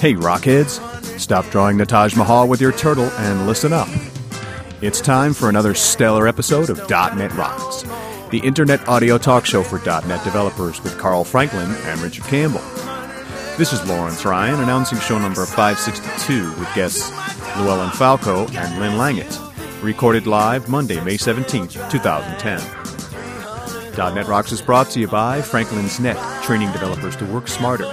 Hey, Rockheads! Stop drawing the Taj Mahal with your turtle and listen up. It's time for another stellar episode of .NET Rocks, the internet audio talk show for .NET developers with Carl Franklin and Richard Campbell. This is Lawrence Ryan announcing show number 562 with guests Llewellyn Falco and Lynn Langit, recorded live Monday, May 17th, 2010. .NET Rocks is brought to you by Franklin's Net, training developers to work smarter.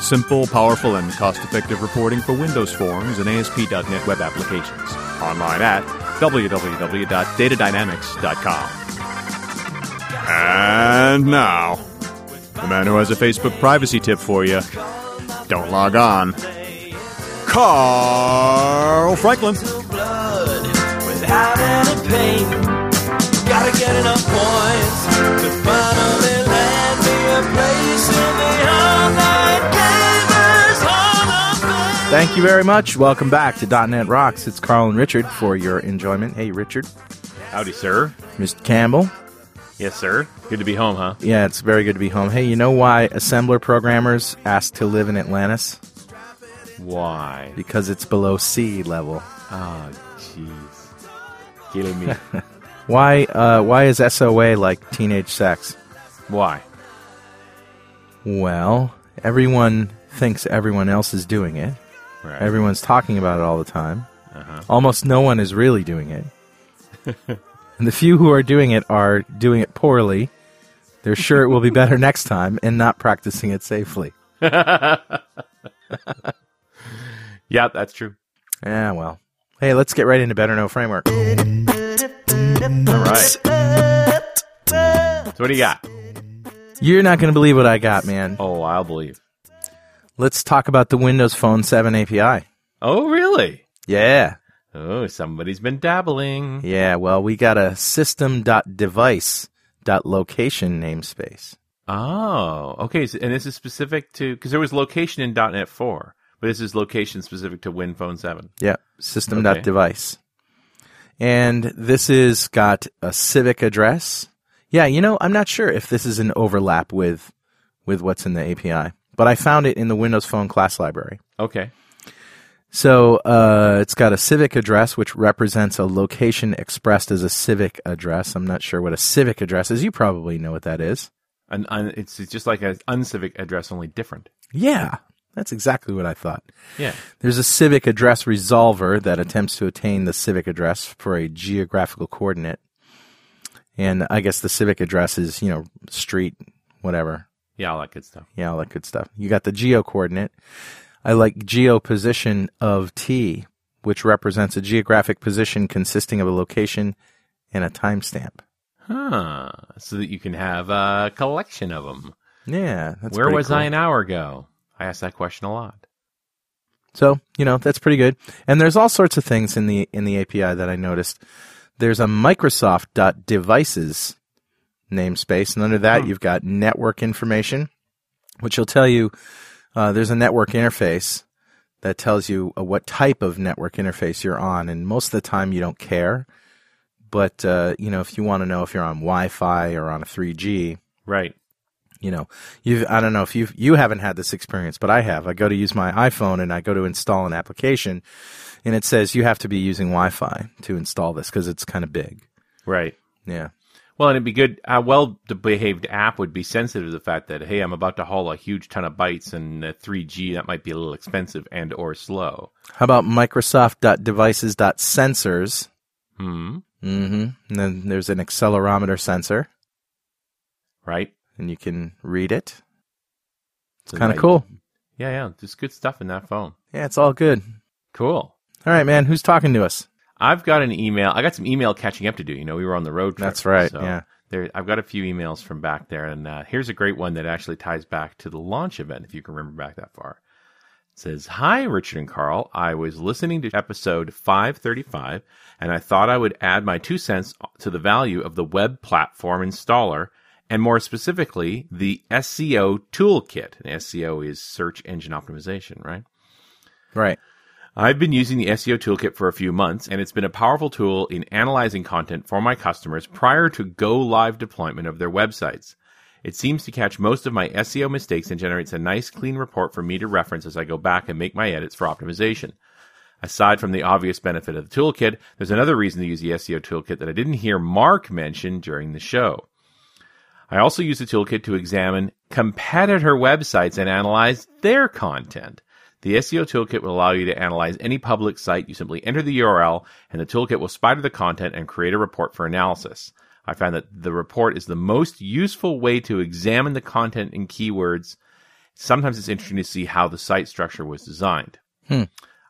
Simple, powerful, and cost effective reporting for Windows forms and ASP.NET web applications. Online at www.datadynamics.com. And now, the man who has a Facebook privacy tip for you. Don't log on. Carl Franklin. without any pain. Gotta get enough points to finally Thank you very much. Welcome back to .NET Rocks. It's Carl and Richard for your enjoyment. Hey, Richard, Howdy, sir. Mr. Campbell. Yes, sir. Good to be home, huh? Yeah, it's very good to be home. Hey, you know why assembler programmers ask to live in Atlantis? Why? Because it's below sea level. Oh, jeez. Killing me. Why? Uh, why is SOA like teenage sex? Why? Well, everyone thinks everyone else is doing it. Right. Everyone's talking about it all the time. Uh-huh. Almost no one is really doing it. and the few who are doing it are doing it poorly. They're sure it will be better next time and not practicing it safely. yeah, that's true. Yeah, well. Hey, let's get right into Better Know Framework. All right. So what do you got? You're not going to believe what I got, man. Oh, I'll believe. Let's talk about the Windows Phone 7 API. Oh, really? Yeah. Oh, somebody's been dabbling. Yeah, well, we got a system.device.location namespace. Oh, okay. So, and this is specific to because there was location in .NET 4, but this is location specific to WinPhone 7. Yeah, system.device. And this is got a civic address. Yeah, you know, I'm not sure if this is an overlap with with what's in the API, but I found it in the Windows Phone class library. Okay. So uh, it's got a civic address, which represents a location expressed as a civic address. I'm not sure what a civic address is. You probably know what that is. And un, it's it's just like an uncivic address, only different. Yeah, that's exactly what I thought. Yeah. There's a civic address resolver that attempts to attain the civic address for a geographical coordinate. And I guess the civic address is, you know, street, whatever. Yeah, all that good stuff. Yeah, all that good stuff. You got the geo coordinate. I like geo position of T, which represents a geographic position consisting of a location and a timestamp. Huh. So that you can have a collection of them. Yeah, that's Where was cool. I an hour ago? I ask that question a lot. So you know that's pretty good. And there's all sorts of things in the in the API that I noticed. There's a Microsoft.devices namespace, and under that you've got network information, which will tell you uh, there's a network interface that tells you uh, what type of network interface you're on, and most of the time you don't care. But uh, you know if you want to know if you're on Wi-Fi or on a 3G, Right. You know, you I don't know if you you haven't had this experience, but I have. I go to use my iPhone and I go to install an application, and it says you have to be using Wi-Fi to install this because it's kind of big. Right. Yeah. Well, and it'd be good. A well behaved app would be sensitive to the fact that hey, I'm about to haul a huge ton of bytes, and uh, 3G that might be a little expensive and or slow. How about Microsoft.devices.sensors? Hmm. Mm-hmm. And then there's an accelerometer sensor, Right. and you can read it. It's So kind of cool. Yeah, yeah. Just good stuff in that phone. Yeah, it's all good. Cool. All right, man. Who's talking to us? I've got an email. I got some email catching up to do. You know, we were on the road trip. That's right, So yeah. There, I've got a few emails from back there, and uh, here's a great one that actually ties back to the launch event, if you can remember back that far. It says, Hi, Richard and Carl. I was listening to episode 535, and I thought I would add my two cents to the value of the web platform installer, and more specifically, the SEO toolkit. And SEO is search engine optimization, right? Right. I've been using the SEO toolkit for a few months, and it's been a powerful tool in analyzing content for my customers prior to go live deployment of their websites. It seems to catch most of my SEO mistakes and generates a nice clean report for me to reference as I go back and make my edits for optimization. Aside from the obvious benefit of the toolkit, there's another reason to use the SEO toolkit that I didn't hear Mark mention during the show. I also use the toolkit to examine competitor websites and analyze their content. The SEO toolkit will allow you to analyze any public site. You simply enter the URL, and the toolkit will spider the content and create a report for analysis. I find that the report is the most useful way to examine the content and keywords. Sometimes it's interesting to see how the site structure was designed. Hmm.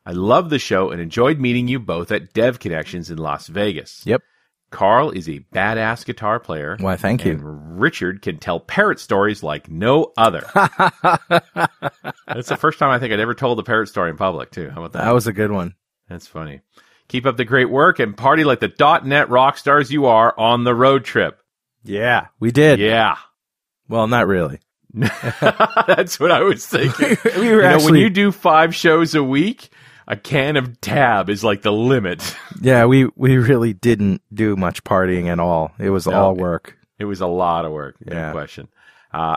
I love the show and enjoyed meeting you both at Dev Connections in Las Vegas. Yep. Carl is a badass guitar player. Why, thank you. And Richard can tell parrot stories like no other. That's the first time I think I'd ever told a parrot story in public, too. How about that? That was a good one. That's funny. Keep up the great work and party like the .NET rock stars you are on the road trip. Yeah, we did. Yeah. Well, not really. That's what I was thinking. We were You know, when you do five shows a week, a can of tab is like the limit. Yeah, we we really didn't do much partying at all. It was all work. It was a lot of work. No Yeah. question. Uh,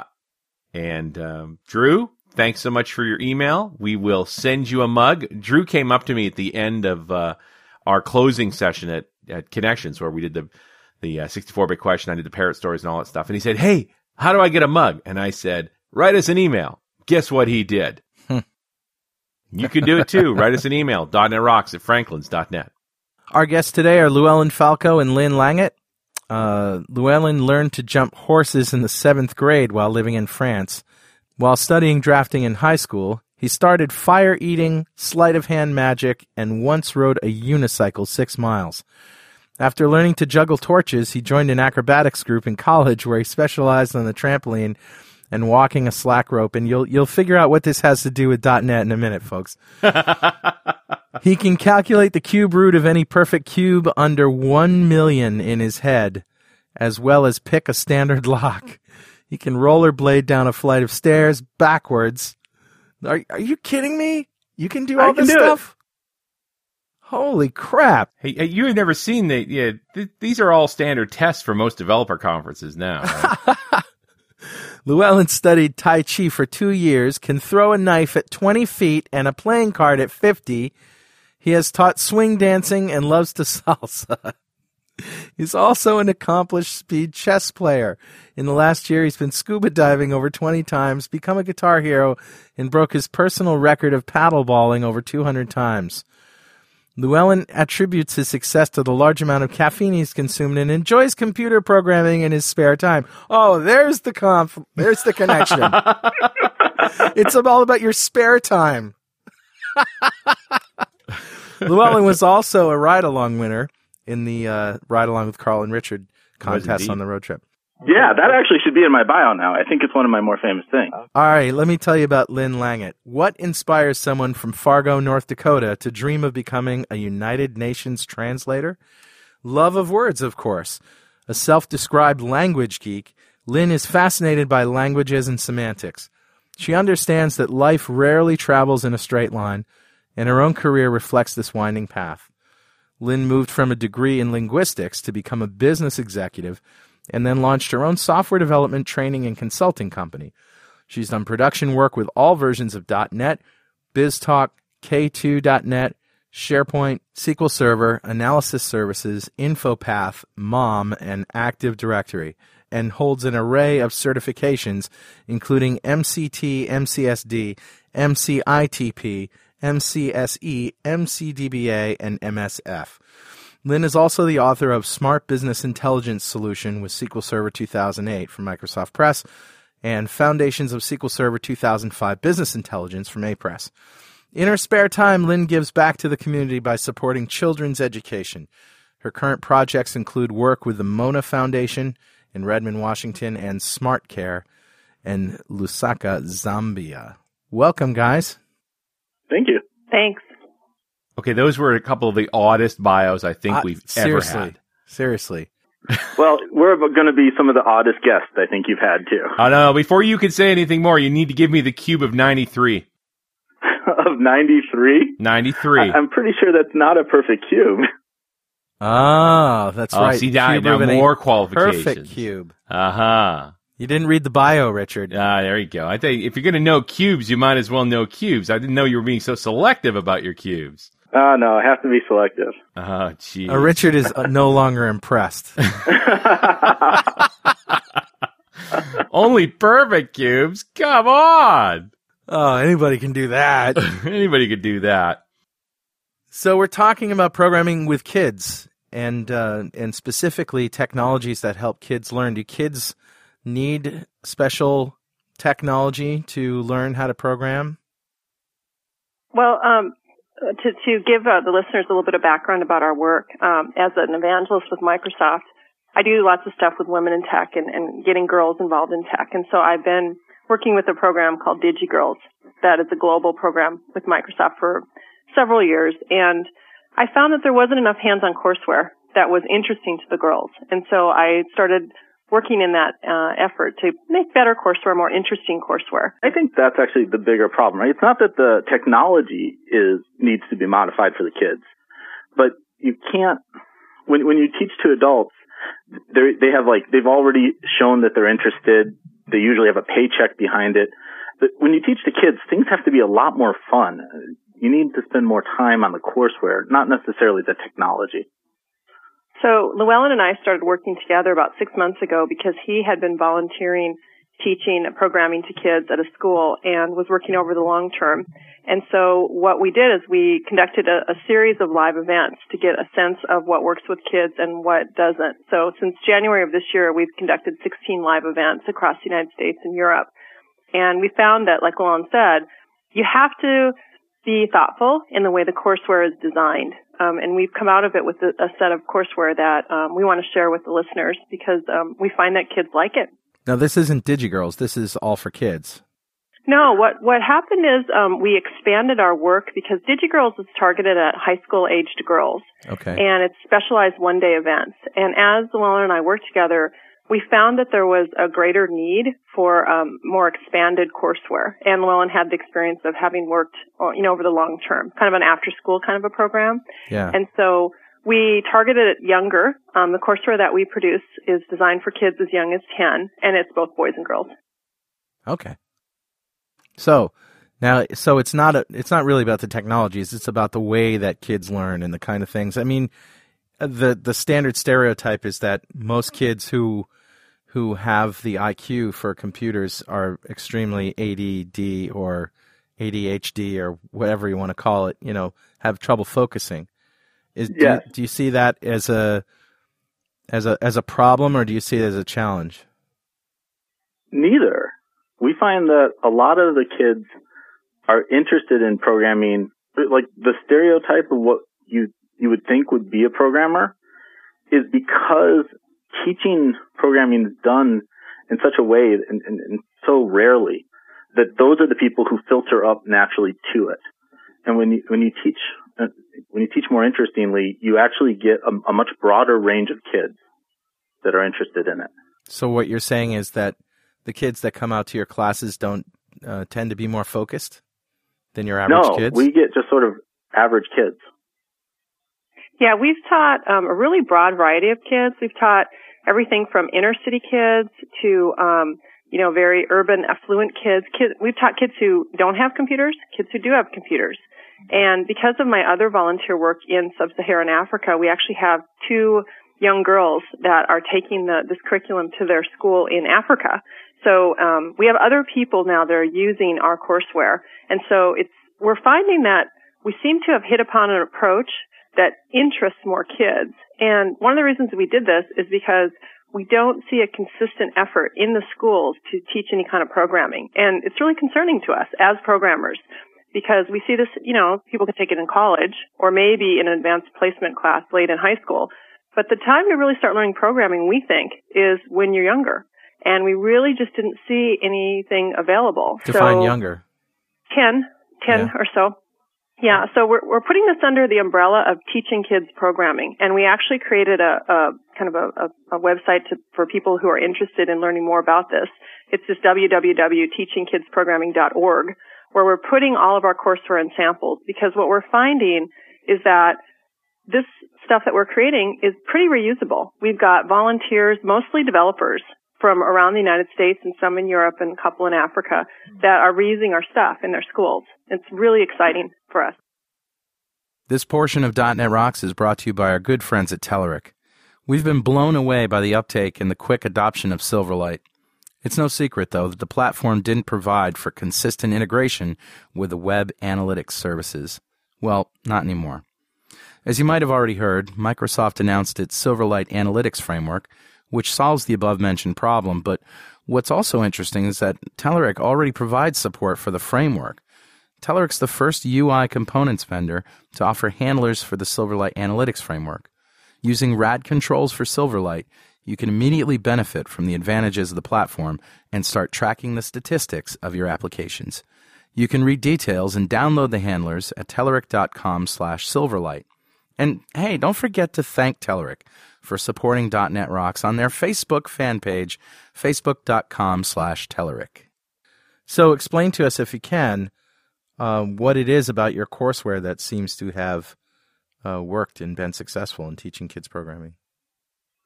and um, Drew, thanks so much for your email. We will send you a mug. Drew came up to me at the end of uh, our closing session at, at Connections, where we did the the 64 bit question. I did the parrot stories and all that stuff. And he said, "Hey, how do I get a mug?" And I said, "Write us an email." Guess what he did? You can do it too. Write us an email. .netrocks at franklins.net. Our guests today are Llewellyn Falco and Lynn Langit. Uh, Llewellyn learned to jump horses in the seventh grade while living in France. While studying drafting in high school, he started fire eating, sleight of hand magic, and once rode a unicycle six miles. After learning to juggle torches, he joined an acrobatics group in college where he specialized on the trampoline and walking a slack rope. And you'll you'll figure out what this has to do with .NET in a minute, folks. He can calculate the cube root of any perfect cube under 1 million in his head, as well as pick a standard lock. He can rollerblade down a flight of stairs backwards. Are, are you kidding me? You can do I all can this do it. stuff? Holy crap. Hey, hey, you have never seen the yeah. Th- these are all standard tests for most developer conferences now. right? Llewellyn studied Tai Chi for two years, can throw a knife at 20 feet and a playing card at 50. He has taught swing dancing and loves to salsa. He's also an accomplished speed chess player. In the last year, he's been scuba diving over 20 times, become a guitar hero, and broke his personal record of paddleballing over 200 times. Llewellyn attributes his success to the large amount of caffeine he's consumed and enjoys computer programming in his spare time. Oh, there's the conf- there's the connection. it's all about your spare time. Llewellyn was also a ride along winner in the uh, ride along with Carl and Richard contest on the road trip. Yeah, that actually should be in my bio now. I think it's one of my more famous things. All right, let me tell you about Lynn Langit. What inspires someone from Fargo, North Dakota to dream of becoming a United Nations translator? Love of words, of course. A self described language geek, Lynn is fascinated by languages and semantics. She understands that life rarely travels in a straight line, and her own career reflects this winding path. Lynn moved from a degree in linguistics to become a business executive and then launched her own software development, training, and consulting company. She's done production work with all versions of .NET, BizTalk, K2.NET, SharePoint, SQL Server, Analysis Services, InfoPath, MOM, and Active Directory, and holds an array of certifications including MCT, MCSD, MCITP, MCSE, MCDBA, and MSF. Lynn is also the author of Smart Business Intelligence Solution with SQL Server 2008 from Microsoft Press and Foundations of SQL Server 2005 Business Intelligence from Apress. In her spare time, Lynn gives back to the community by supporting children's education. Her current projects include work with the Mona Foundation in Redmond, Washington, and Smart Care in Lusaka, Zambia. Welcome, guys. Thank you. Thanks. Okay, those were a couple of the oddest bios I think Uh, we've seriously, ever had. Seriously. Well, we're going to be some of the oddest guests I think you've had too. Oh no, before you can say anything more, you need to give me the cube of 93. of 93? 93. I'm pretty sure that's not a perfect cube. Ah, that's oh, right. see, now, Cube now more qualifications. Perfect cube. Uh-huh. You didn't read the bio, Richard. Ah, there you go. I think if you're going to know cubes, you might as well know cubes. I didn't know you were being so selective about your cubes. Oh, no, I have to be selective. Oh, gee. Uh, Richard is uh, no longer impressed. Only perfect cubes? Come on. oh, anybody can do that. Anybody could do that. So we're talking about programming with kids and uh, and specifically technologies that help kids learn. Do kids need special technology to learn how to program? Well, um, to, to give uh, the listeners a little bit of background about our work, um, as an evangelist with Microsoft, I do lots of stuff with women in tech and, and getting girls involved in tech. And so I've been working with a program called DigiGirls that is a global program with Microsoft for several years. And I found that there wasn't enough hands-on courseware that was interesting to the girls. And so I started working in that uh, effort to make better courseware, more interesting courseware. I think that's actually the bigger problem, right? It's not that the technology is needs to be modified for the kids, but you can't when when you teach to adults, they they have like they've already shown that they're interested. They usually have a paycheck behind it. But when you teach the kids, things have to be a lot more fun. You need to spend more time on the courseware, not necessarily the technology. So Llewellyn and I started working together about six months ago because he had been volunteering teaching programming to kids at a school and was working over the long term. And so what we did is we conducted a, a series of live events to get a sense of what works with kids and what doesn't. So since January of this year, we've conducted 16 live events across the United States and Europe. And we found that, like Llewellyn said, you have to be thoughtful in the way the courseware is designed. Um, and we've come out of it with a, a set of courseware that um, we want to share with the listeners because um, we find that kids like it. Now, this isn't DigiGirls. This is all for kids. No, what what happened is um, we expanded our work because DigiGirls is targeted at high school aged girls, Okay. and it's specialized one day events. And as Llewellyn and I worked together, we found that there was a greater need for um, more expanded courseware. And Llewellyn had the experience of having worked, uh, you know, over the long term, kind of an after school kind of a program. yeah. And so we targeted it younger. Um, the courseware that we produce is designed for kids as young as 10, and it's both boys and girls. Okay. So now, so it's not a, it's not really about the technologies. It's about the way that kids learn and the kind of things. I mean, the the standard stereotype is that most kids who who have the IQ for computers are extremely ADD or ADHD or whatever you want to call it. You know, have trouble focusing. Is do, do you see that as a as a as a problem or do you see it as a challenge? Neither. We find that a lot of the kids are interested in programming, like the stereotype of what you you would think would be a programmer is because teaching programming is done in such a way and, and, and so rarely that those are the people who filter up naturally to it. And when you when you teach uh, when you teach more interestingly, you actually get a, a much broader range of kids that are interested in it. So what you're saying is that the kids that come out to your classes don't uh, tend to be more focused than your average no, kids. we get just sort of average kids. Yeah, we've taught um, a really broad variety of kids. We've taught everything from inner city kids to, um, you know, very urban, affluent kids. Kids, we've taught kids who don't have computers, kids who do have computers. And because of my other volunteer work in sub-Saharan Africa, we actually have two young girls that are taking the, this curriculum to their school in Africa. So um, we have other people now that are using our courseware, and so it's we're finding that we seem to have hit upon an approach that interests more kids. And one of the reasons we did this is because we don't see a consistent effort in the schools to teach any kind of programming. And it's really concerning to us as programmers because we see this, you know, people can take it in college or maybe in an advanced placement class late in high school. But the time to really start learning programming, we think, is when you're younger. And we really just didn't see anything available. Define so, younger. 10, 10 Yeah. or so. Yeah, so we're we're putting this under the umbrella of teaching kids programming, and we actually created a, a kind of a, a, a website to, for people who are interested in learning more about this. It's just www.teachingkidsprogramming.org, where we're putting all of our courseware and samples. Because what we're finding is that this stuff that we're creating is pretty reusable. We've got volunteers, mostly developers from around the United States and some in Europe and a couple in Africa that are reusing our stuff in their schools. It's really exciting for us. This portion of .NET Rocks is brought to you by our good friends at Telerik. We've been blown away by the uptake and the quick adoption of Silverlight. It's no secret, though, that the platform didn't provide for consistent integration with the web analytics services. Well, not anymore. As you might have already heard, Microsoft announced its Silverlight Analytics Framework, which solves the above mentioned problem, but what's also interesting is that Telerik already provides support for the framework. Telerik's the first UI components vendor to offer handlers for the Silverlight Analytics Framework. Using RAD controls for Silverlight, you can immediately benefit from the advantages of the platform and start tracking the statistics of your applications. You can read details and download the handlers at telerik.com slash silverlight. And hey, don't forget to thank Telerik for supporting .NET Rocks on their Facebook fan page, facebook.com slash Telerik. So explain to us, if you can, uh, what it is about your courseware that seems to have uh, worked and been successful in teaching kids programming.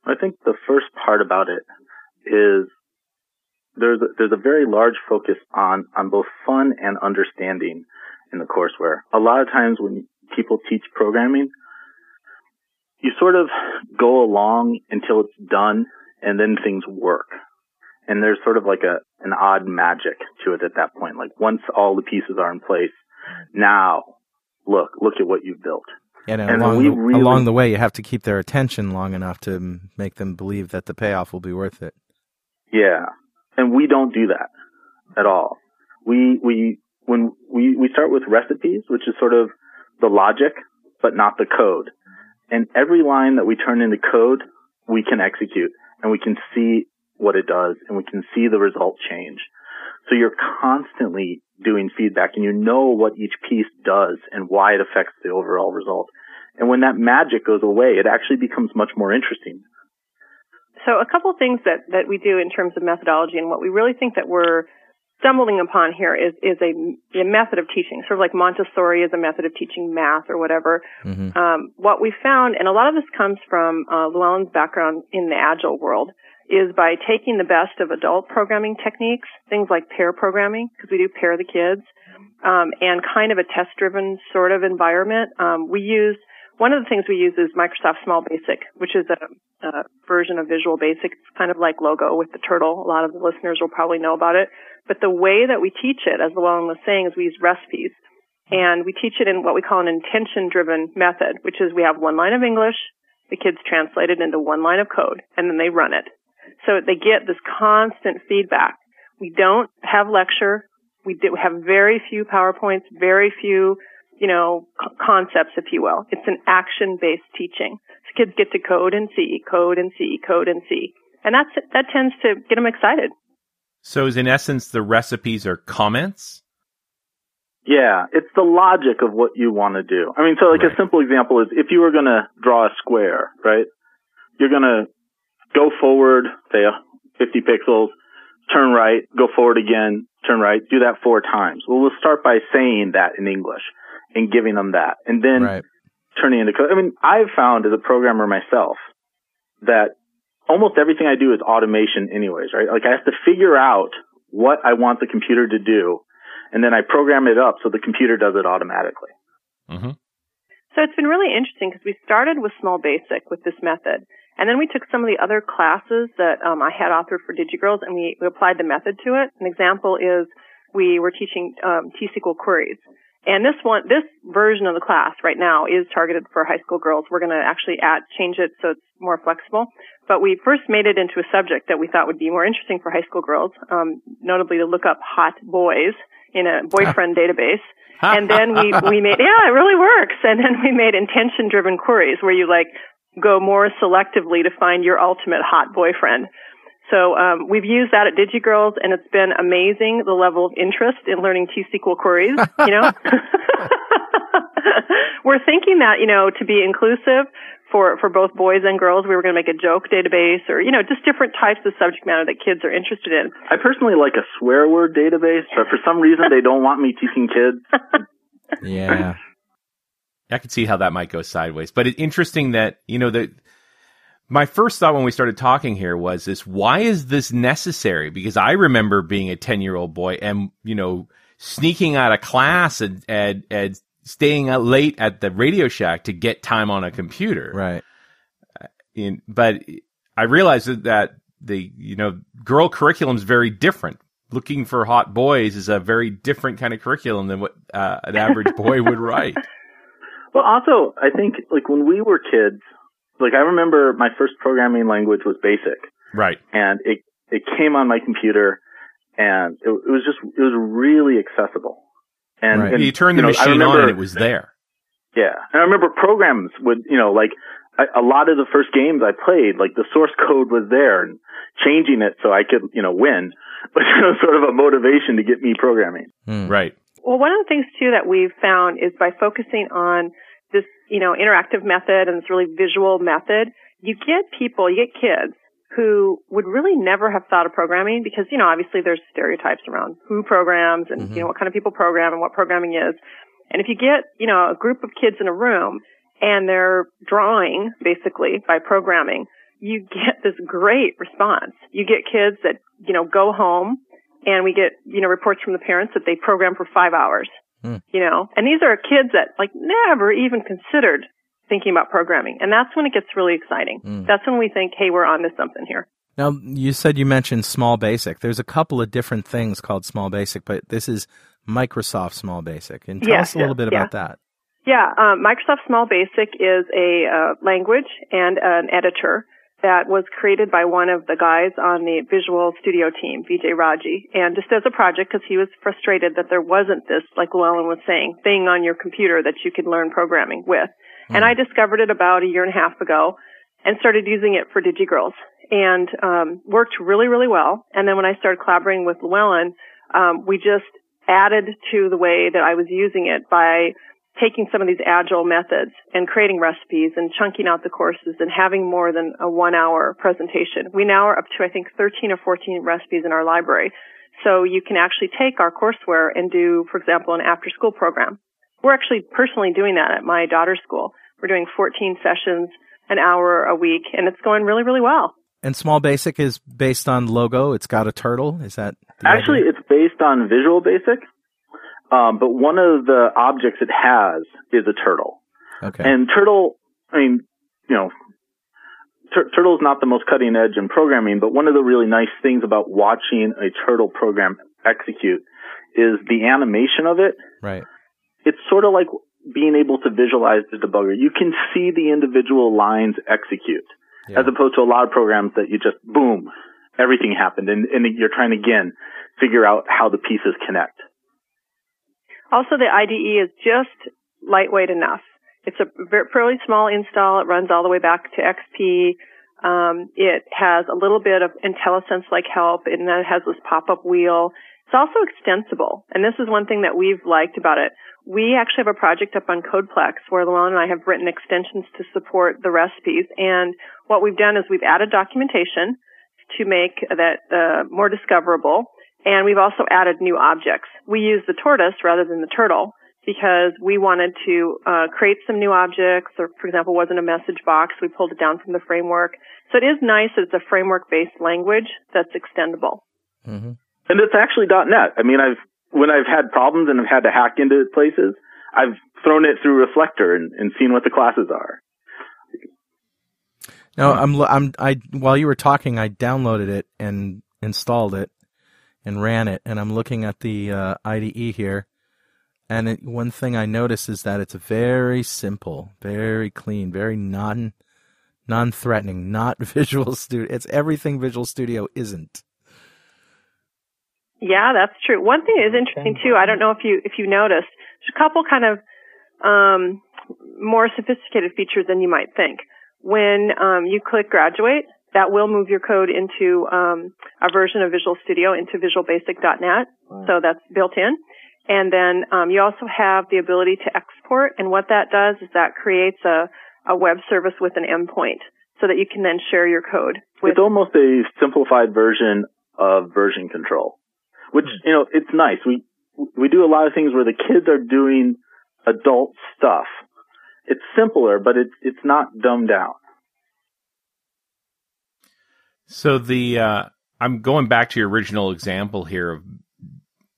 I think the first part about it is there's a, there's a very large focus on on both fun and understanding in the courseware. A lot of times when people teach programming, you sort of go along until it's done and then things work. And there's sort of like a an odd magic to it at that point. Like once all the pieces are in place, now look, look at what you've built. And, And along, the, really- along the way, you have to keep their attention long enough to make them believe that the payoff will be worth it. Yeah. And we don't do that at all. We, we, when we, we start with recipes, which is sort of the logic, but not the code. And every line that we turn into code, we can execute and we can see what it does and we can see the result change. So you're constantly doing feedback and you know what each piece does and why it affects the overall result. And when that magic goes away, it actually becomes much more interesting. So a couple of things that, that we do in terms of methodology and what we really think that we're stumbling upon here is, is a, a method of teaching, sort of like Montessori is a method of teaching math or whatever. hmm Um, what we found, and a lot of this comes from uh, Llewellyn's background in the agile world, is by taking the best of adult programming techniques, things like pair programming, because we do pair the kids, um, and kind of a test-driven sort of environment. Um, we use one of the things we use is Microsoft Small Basic, which is a, a version of Visual Basic. It's kind of like Logo with the turtle. A lot of the listeners will probably know about it. But the way that we teach it, as Llewellyn was saying, is we use recipes. And we teach it in what we call an intention driven method, which is we have one line of English, the kids translate it into one line of code, and then they run it. So they get this constant feedback. We don't have lecture. We have very few PowerPoints, very few, you know, c- concepts, if you will. It's an action based teaching. So kids get to code and see, code and see, code and see. And that's, that tends to get them excited. So, is in essence, the recipes are comments? Yeah, it's the logic of what you want to do. I mean, so like Right. a simple example is if you were going to draw a square, right? You're going to go forward, say uh, 50 pixels, turn right, go forward again, turn right, do that four times. Well, we'll start by saying that in English and giving them that and then Right. turning into code. I mean, I've found as a programmer myself that almost everything I do is automation anyways, right? Like I have to figure out what I want the computer to do and then I program it up so the computer does it automatically. Mm-hmm. So it's been really interesting because we started with Small Basic with this method. And then we took some of the other classes that um, I had authored for DigiGirls and we, we applied the method to it. An example is we were teaching um, T-SQL queries. And this one, this version of the class right now is targeted for high school girls. We're going to actually add, change it so it's more flexible. But we first made it into a subject that we thought would be more interesting for high school girls, um, notably to look up hot boys in a boyfriend database. And then we, we made, yeah, it really works. And then we made intention driven queries where you like go more selectively to find your ultimate hot boyfriend. So um, we've used that at DigiGirls, and it's been amazing the level of interest in learning T-SQL queries. You know, we're thinking that you know to be inclusive for for both boys and girls, we were going to make a joke database, or you know, just different types of subject matter that kids are interested in. I personally like a swear word database, but for some reason they don't want me teaching kids. Yeah. I could see how that might go sideways. But it's interesting that, you know, the my first thought when we started talking here was this why is this necessary? Because I remember being a 10 year old boy and, you know, sneaking out of class and, and, and staying out late at the Radio Shack to get time on a computer. Right. In, but I realized that, that the, you know, girl curriculum is very different. Looking for hot boys is a very different kind of curriculum than what uh, an average boy would write. Well, also, I think like when we were kids, like I remember my first programming language was BASIC, Right. and it it came on my computer, and it, it was just it was really accessible. And, Right. and, you turned the know, I machine on and it was there. Yeah, and I remember programs would, you know, like a, a lot of the first games I played, like the source code was there, and changing it so I could, you know, win was sort of a motivation to get me programming. Hmm. Right. Well, one of the things too that we've found is by focusing on this, you know, interactive method and this really visual method, you get people, you get kids who would really never have thought of programming because, you know, obviously there's stereotypes around who programs and, you mm-hmm. know, what kind of people program and what programming is. And if you get, you know, a group of kids in a room and they're drawing basically by programming, you get this great response. You get kids that, you know, go home and we get, you know, reports from the parents that they program for five hours. Hmm. You know, and these are kids that like never even considered thinking about programming. And that's when it gets really exciting. Hmm. That's when we think, hey, we're onto something here. Now, you said you mentioned Small Basic. There's a couple of different things called Small Basic, but this is Microsoft Small Basic. And tell Yeah, us a little yeah, bit yeah. about that. Yeah, um, Microsoft Small Basic is a uh, language and an editor that was created by one of the guys on the Visual Studio team, Vijay Raji, and just as a project because he was frustrated that there wasn't this, like Llewellyn was saying, thing on your computer that you could learn programming with. And I discovered it about a year and a half ago and started using it for DigiGirls and um, worked really, really well. And then when I started collaborating with Llewellyn, um, we just added to the way that I was using it by taking some of these agile methods and creating recipes and chunking out the courses and having more than a one hour presentation. We now are up to, I think, 13 or 14 recipes in our library. So you can actually take our courseware and do, for example, an after school program. We're actually personally doing that at my daughter's school. We're doing 14 sessions, an hour a week, and it's going really, really well. And Small Basic is based on logo. It's got a turtle. Is that Actually, idea? it's based on Visual Basic, um, but one of the objects it has is a turtle. okay. And turtle, I mean, you know, tur- turtle is not the most cutting edge in programming, but one of the really nice things about watching a turtle program execute is the animation of it. right. It's sort of like being able to visualize the debugger. You can see the individual lines execute, Yeah. as opposed to a lot of programs that you just boom, everything happened, and, and you're trying to again figure out how the pieces connect. Also, the IDE is just lightweight enough. It's a fairly small install. It runs all the way back to XP. Um, it has a little bit of IntelliSense-like help, and then it has this pop-up wheel. It's also extensible, and this is one thing that we've liked about it. We actually have a project up on Codeplex where Llewellyn and I have written extensions to support the recipes, and what we've done is we've added documentation to make that uh, more discoverable. And we've also added new objects. We use the tortoise rather than the turtle because we wanted to uh, create some new objects. Or, for example, wasn't a message box. We pulled it down from the framework. So it is nice that it's a framework based language that's extendable. hmm And it's actually .NET. I mean, I've when I've had problems and I've had to hack into places, I've thrown it through Reflector and, and seen what the classes are. No, I'm I'm I while you were talking, I downloaded it and installed it and ran it, and I'm looking at the uh, IDE here. And it, one thing I notice is that it's very simple, very clean, very non non-threatening, not Visual Studio. It's everything Visual Studio isn't. Yeah, that's true. One thing is interesting too, I don't know if you if you noticed, there's a couple kind of um, more sophisticated features than you might think. When um, you click graduate, that will move your code into um, a version of Visual Studio into VisualBasic.net. So that's built in. And then um, you also have the ability to export. And what that does is that creates a, a web service with an endpoint so that you can then share your code with It's almost a simplified version of version control, which you know it's nice. We we do a lot of things where the kids are doing adult stuff. It's simpler, but it's it's not dumbed down. So the uh, I'm going back to your original example here of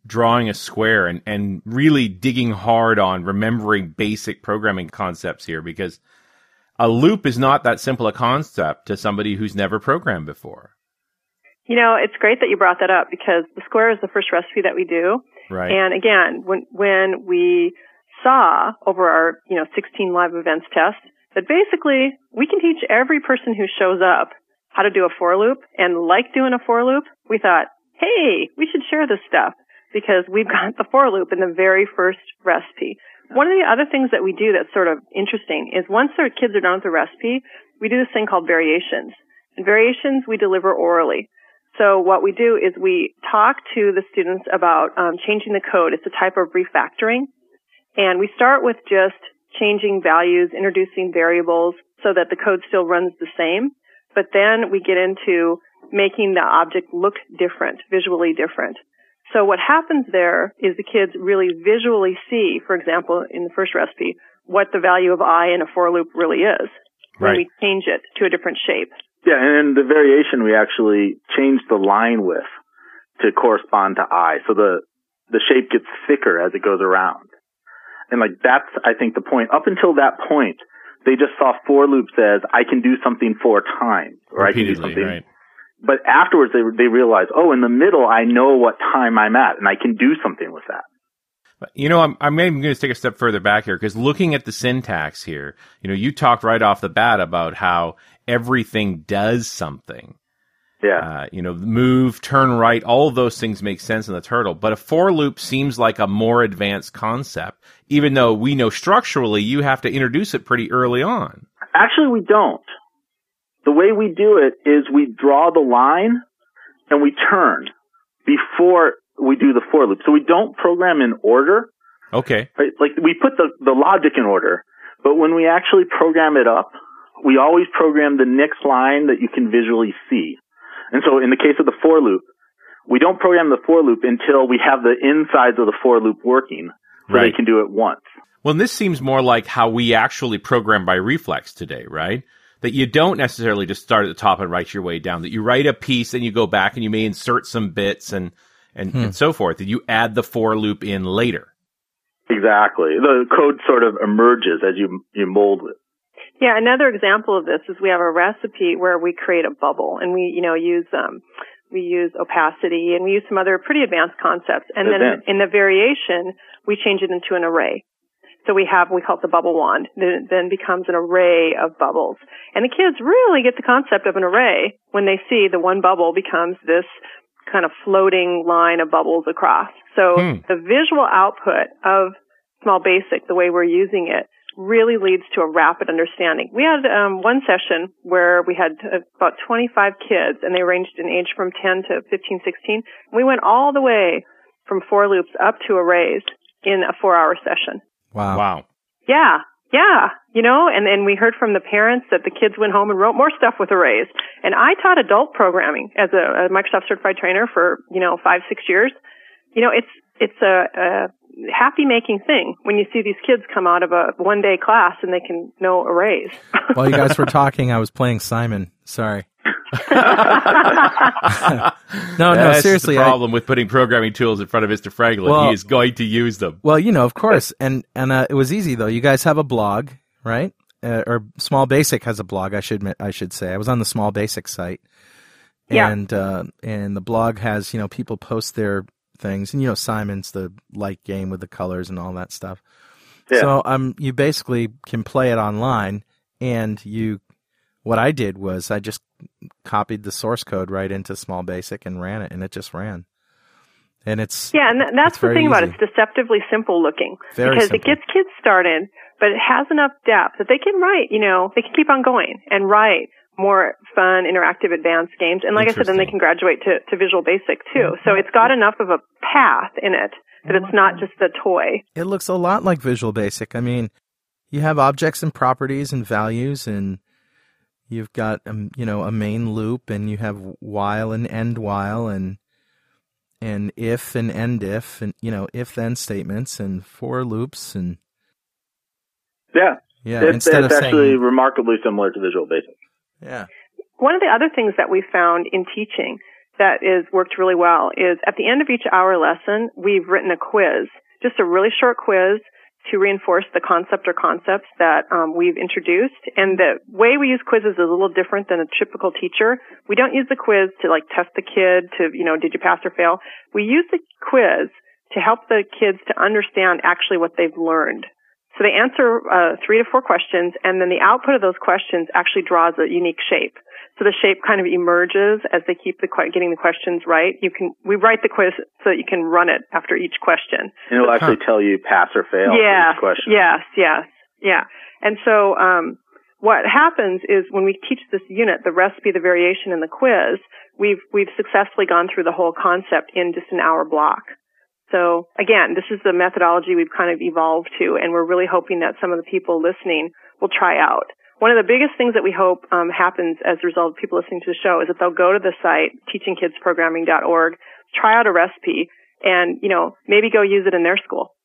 drawing a square and, and really digging hard on remembering basic programming concepts here because a loop is not that simple a concept to somebody who's never programmed before. You know, it's great that you brought that up because the square is the first recipe that we do. Right. And again, when when we saw over our, you know, 16 live events test that basically we can teach every person who shows up how to do a for loop and like doing a for loop, we thought, "Hey, we should share this stuff because we've got the for loop in the very first recipe." One of the other things that we do that's sort of interesting is once our kids are done with the recipe, we do this thing called variations. And variations we deliver orally. So what we do is we talk to the students about um, changing the code. It's a type of refactoring. And we start with just changing values, introducing variables so that the code still runs the same. But then we get into making the object look different, visually different. So what happens there is the kids really visually see, for example, in the first recipe, what the value of i in a for loop really is when Right. we change it to a different shape. Yeah, and in the variation we actually change the line width to correspond to I. So the the shape gets thicker as it goes around. And like that's I think the point. Up until that point, they just saw for loops as I can do something four times or I can do something right. but afterwards they they realize, oh, in the middle I know what time I'm at and I can do something with that. You know, I'm, I'm going to take a step further back here because looking at the syntax here, you know, you talked right off the bat about how everything does something. Yeah. Uh, you know, move, turn right, all of those things make sense in the turtle. But a for loop seems like a more advanced concept, even though we know structurally you have to introduce it pretty early on. Actually, we don't. The way we do it is we draw the line and we turn before we do the for loop. So we don't program in order. Okay. Right? Like we put the, the logic in order, but when we actually program it up, we always program the next line that you can visually see. And so in the case of the for loop, we don't program the for loop until we have the insides of the for loop working so Right. they can do it once. Well, and this seems more like how we actually program by reflex today, right? That you don't necessarily just start at the top and write your way down. That you write a piece and you go back and you may insert some bits and and, hmm. and so forth. That you add the for loop in later. Exactly. The code sort of emerges as you you mold it. Yeah, another example of this is we have a recipe where we create a bubble and we, you know, use um we use opacity and we use some other pretty advanced concepts. And then in the variation, we change it into an array. So we have, we call it the bubble wand. Then it then becomes an array of bubbles. And the kids really get the concept of an array when they see the one bubble becomes this kind of floating line of bubbles across. So Hmm. the visual output of Small Basic, the way we're using it, really leads to a rapid understanding. We had um, one session where we had uh, about 25 kids, and they ranged in age from 10 to 15, 16. We went all the way from for loops up to arrays in a four-hour session. Wow. Wow. Yeah, yeah, you know, and and we heard from the parents that the kids went home and wrote more stuff with arrays. And I taught adult programming as a, a Microsoft certified trainer for you know five six years. You know, it's it's a, a happy making thing when you see these kids come out of a one day class and they can know arrays. While you guys were talking, I was playing Simon. Sorry. no, no, seriously. the I- problem with putting programming tools in front of Mr. Franklin. Well- he is going to use them. Well, you know, of course, and and uh, it was easy though. You guys have a blog, right? Uh, or Small Basic has a blog. I should admit, I should say. I was on the Small Basic site, Yeah. and uh, and the blog has you know people post their things, and you know Simon's the light game with the colors and all that stuff. Yeah. So um, you basically can play it online, and you. What I did was I just copied the source code right into Small Basic and ran it, and it just ran. And it's Yeah, and that's the thing about it. It's deceptively simple looking Very because simple. it gets kids started, but it has enough depth that they can write. You know, they can keep on going and write more fun, interactive, advanced games. And like I said, then they can graduate to, to Visual Basic too. So it's got enough of a path in it that it's not just a toy. it looks a lot like Visual Basic. I mean, you have objects and properties and values, and you've got um, you know a main loop, and you have while and end while, and and if and end if, and you know if then statements and for loops, and Yeah, yeah, it's, instead it's of actually saying remarkably similar to Visual Basic. Yeah, One of the other things that we found in teaching that is worked really well is at the end of each hour lesson, we've written a quiz, just a really short quiz to reinforce the concept or concepts that um, we've introduced. And the way we use quizzes is a little different than a typical teacher. We don't use the quiz to like test the kid to, you know, did you pass or fail? We use the quiz to help the kids to understand actually what they've learned. So they answer uh, three to four questions, and then the output of those questions actually draws a unique shape. So the shape kind of emerges as they keep the que- getting the questions right. You can we write the quiz so that you can run it after each question. And it'll actually tell you pass or fail yeah. each question. Yes. Yes. Yeah. And so um, what happens is when we teach this unit, the recipe, the variation, and the quiz, we've we've successfully gone through the whole concept in just an hour block. So again, this is the methodology we've kind of evolved to, and we're really hoping that some of the people listening will try out. One of the biggest things that we hope um, happens as a result of people listening to the show is that they'll go to the site teachingkidsprogramming.org, try out a recipe, and you know maybe go use it in their school.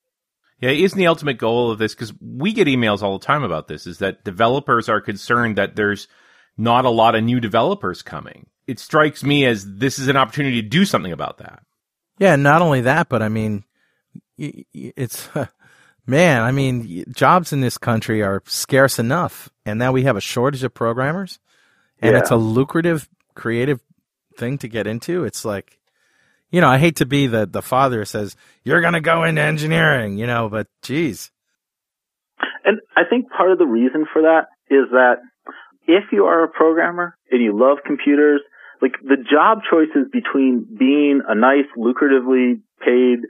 Yeah, isn't the ultimate goal of this? Because we get emails all the time about this. Is that developers are concerned that there's not a lot of new developers coming. It strikes me as this is an opportunity to do something about that. Yeah. and Not only that, but I mean, it's man. I mean, jobs in this country are scarce enough, and now we have a shortage of programmers, and Yeah. it's a lucrative, creative thing to get into. It's like, you know, I hate to be the the father who says you're going to go into engineering, you know, but geez, And I think part of the reason for that is that if you are a programmer and you love computers, like the job choices between being a nice, lucratively paid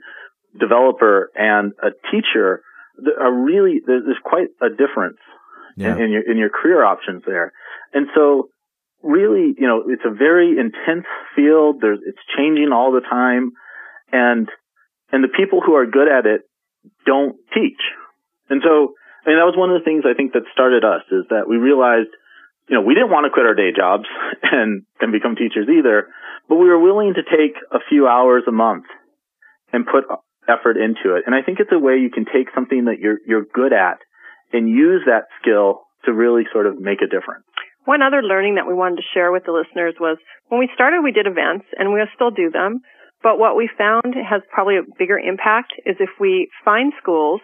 developer and a teacher are really, there's there's quite a difference yeah, in, in your, in your career options there. And so really, you know, it's a very intense field. There's, it's changing all the time. And, and the people who are good at it don't teach. And so, I mean, that was one of the things I think that started us is that we realized, you know, we didn't want to quit our day jobs and, and become teachers either, but we were willing to take a few hours a month and put effort into it. And I think it's a way you can take something that you're, you're good at and use that skill to really sort of make a difference. One other learning that we wanted to share with the listeners was when we started, we did events and we still do them. But what we found has probably a bigger impact is if we find schools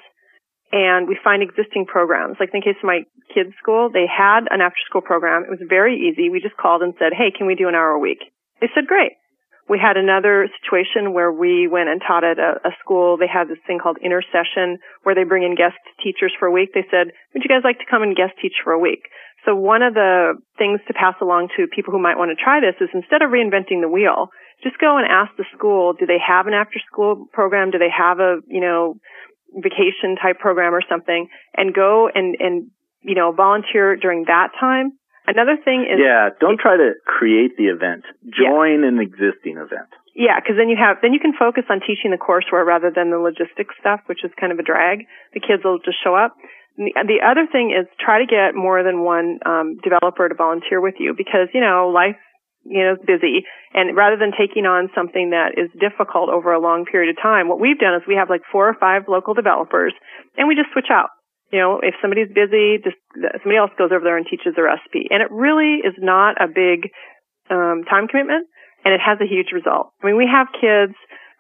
and we find existing programs. Like in the case of my kids' school, they had an after school program. It was very easy. We just called and said, Hey, can we do an hour a week? They said, great. We had another situation where we went and taught at a, a school. They had this thing called intersession where they bring in guest teachers for a week. They said, would you guys like to come and guest teach for a week? So one of the things to pass along to people who might want to try this is instead of reinventing the wheel, just go and ask the school, do they have an after school program? Do they have a, you know, vacation type program or something and go and, and, you know, volunteer during that time. Another thing is, Yeah, don't try to create the event. Join an existing event. yeah, because then you have, then you can focus on teaching the courseware rather than the logistics stuff, which is kind of a drag. The kids will just show up. The, the other thing is try to get more than one um, developer to volunteer with you because you know life you know, busy. And rather than taking on something that is difficult over a long period of time, what we've done is we have like four or five local developers and we just switch out. You know, if somebody's busy, just somebody else goes over there and teaches the recipe. And it really is not a big um, time commitment and it has a huge result. I mean, we have kids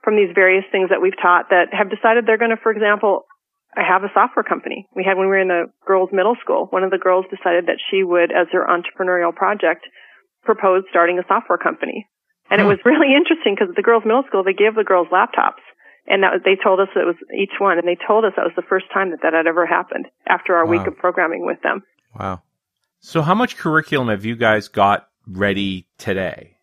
from these various things that we've taught that have decided they're going to, for example, I have a software company. We had when we were in the girls' middle school, one of the girls decided that she would, as her entrepreneurial project, propose starting a software company. And it was really interesting because the girls' middle school, they gave the girls laptops. And that they told us it was each one, and they told us that was the first time that that had ever happened after our Wow. week of programming with them. Wow. So, how much curriculum have you guys got ready today?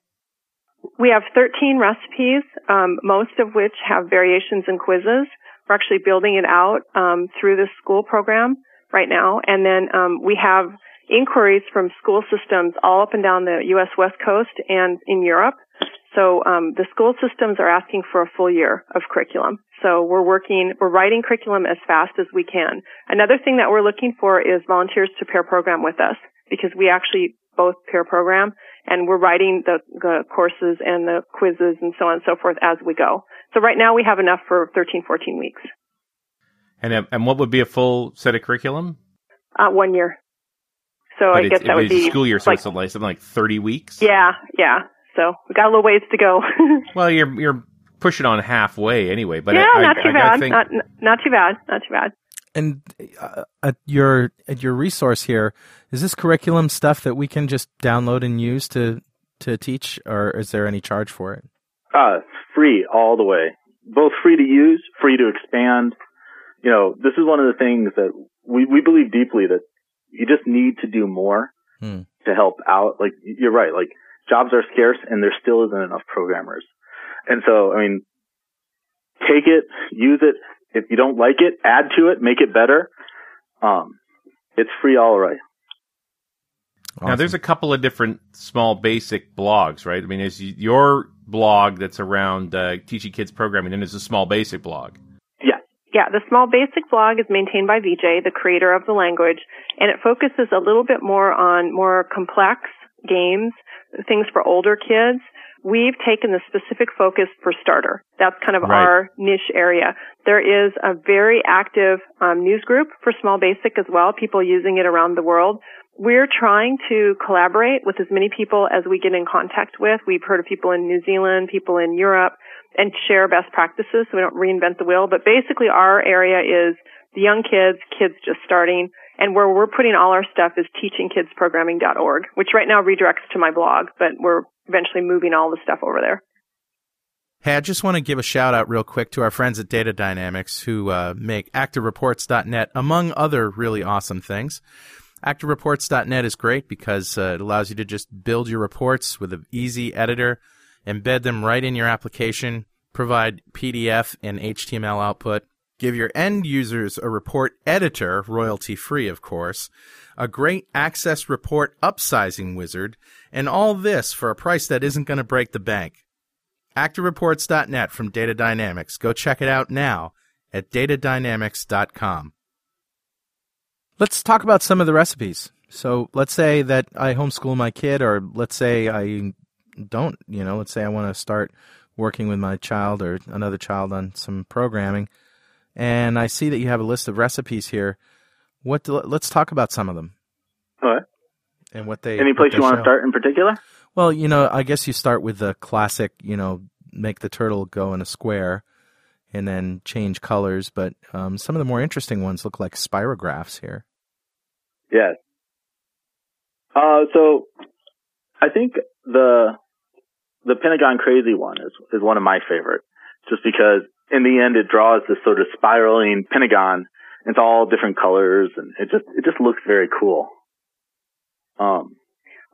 We have 13 recipes, um, most of which have variations and quizzes. We're actually building it out um, through the school program right now, and then um, we have inquiries from school systems all up and down the U.S. West Coast and in Europe. So um, the school systems are asking for a full year of curriculum. So we're working, we're writing curriculum as fast as we can. Another thing that we're looking for is volunteers to pair program with us because we actually both pair program and we're writing the, the courses and the quizzes and so on and so forth as we go. So right now we have enough for 13, 14 weeks, And and what would be a full set of curriculum? uh, one year. So But I it's- guess that would be school year, so like, it's like something like thirty weeks. yeah, yeah. So we got a little ways to go. Well, you're you're pushing on halfway anyway. But yeah, I, not I, too I gotta bad. think- Not not too bad. Not too bad. And uh, at your at your resource here, is this curriculum stuff that we can just download and use to to teach, or is there any charge for it? Uh, free all the way. Both free to use, free to expand. You know, this is one of the things that we, we believe deeply that you just need to do more Hmm. to help out. Like, you're right. Like, jobs are scarce and there still isn't enough programmers. And so, I mean, take it, use it. If you don't like it, add to it, make it better. Um, it's free all right. Now, there's a couple of different small basic blogs, right? I mean, is your blog that's around uh, teaching kids programming, and there's a small basic blog. Yeah. The small basic blog is maintained by VJ, the creator of the language, and it focuses a little bit more on more complex games, things for older kids. We've taken the specific focus for starter. That's kind of Right. our niche area. There is a very active um, news group for small basic as well, people using it around the world. We're trying to collaborate with as many people as we get in contact with. We've heard of people in New Zealand, people in Europe, and share best practices so we don't reinvent the wheel. But basically our area is the young kids, kids just starting, and where we're putting all our stuff is teachingkidsprogramming.org, which right now redirects to my blog, but we're eventually moving all the stuff over there. Hey, I just want to give a shout out real quick to our friends at Data Dynamics who uh, make ActiveReports.net, among other really awesome things. ActiveReports.net is great because uh, it allows you to just build your reports with an easy editor, embed them right in your application, provide PDF and HTML output, give your end users a report editor, royalty free, of course, a great access report upsizing wizard, and all this for a price that isn't going to break the bank. ActiveReports.net from Data Dynamics. Go check it out now at datadynamics.com. Let's talk about some of the recipes. So let's say that I homeschool my kid, or let's say I don't, you know, let's say I want to start working with my child or another child on some programming, and I see that you have a list of recipes here. What? Do, let's talk about some of them All right. and what they. Any place you want to start in particular? Well, you know, I guess you start with the classic, you know, make the turtle go in a square and then change colors. But um, some of the more interesting ones look like spirographs here. Yes. Uh, so I think the the Pentagon Crazy one is is one of my favorite, just because in the end it draws this sort of spiraling pentagon. It's all different colors, and it just it just looks very cool. Um,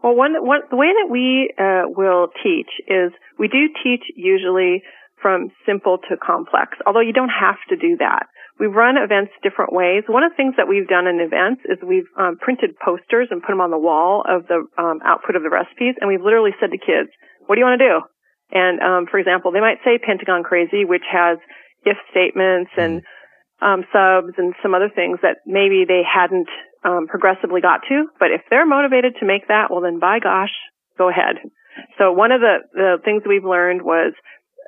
Well, one, one the way that we uh, will teach is we do teach usually from simple to complex, although you don't have to do that. We run events different ways. One of the things that we've done in events is we've um, printed posters and put them on the wall of the um, output of the recipes, and we've literally said to kids, "What do you want to do?" And um, for example, they might say Pentagon Crazy, which has if statements and um, subs and some other things that maybe they hadn't um, progressively got to. But if they're motivated to make that, well, then by gosh, go ahead. So one of the, the things we've learned was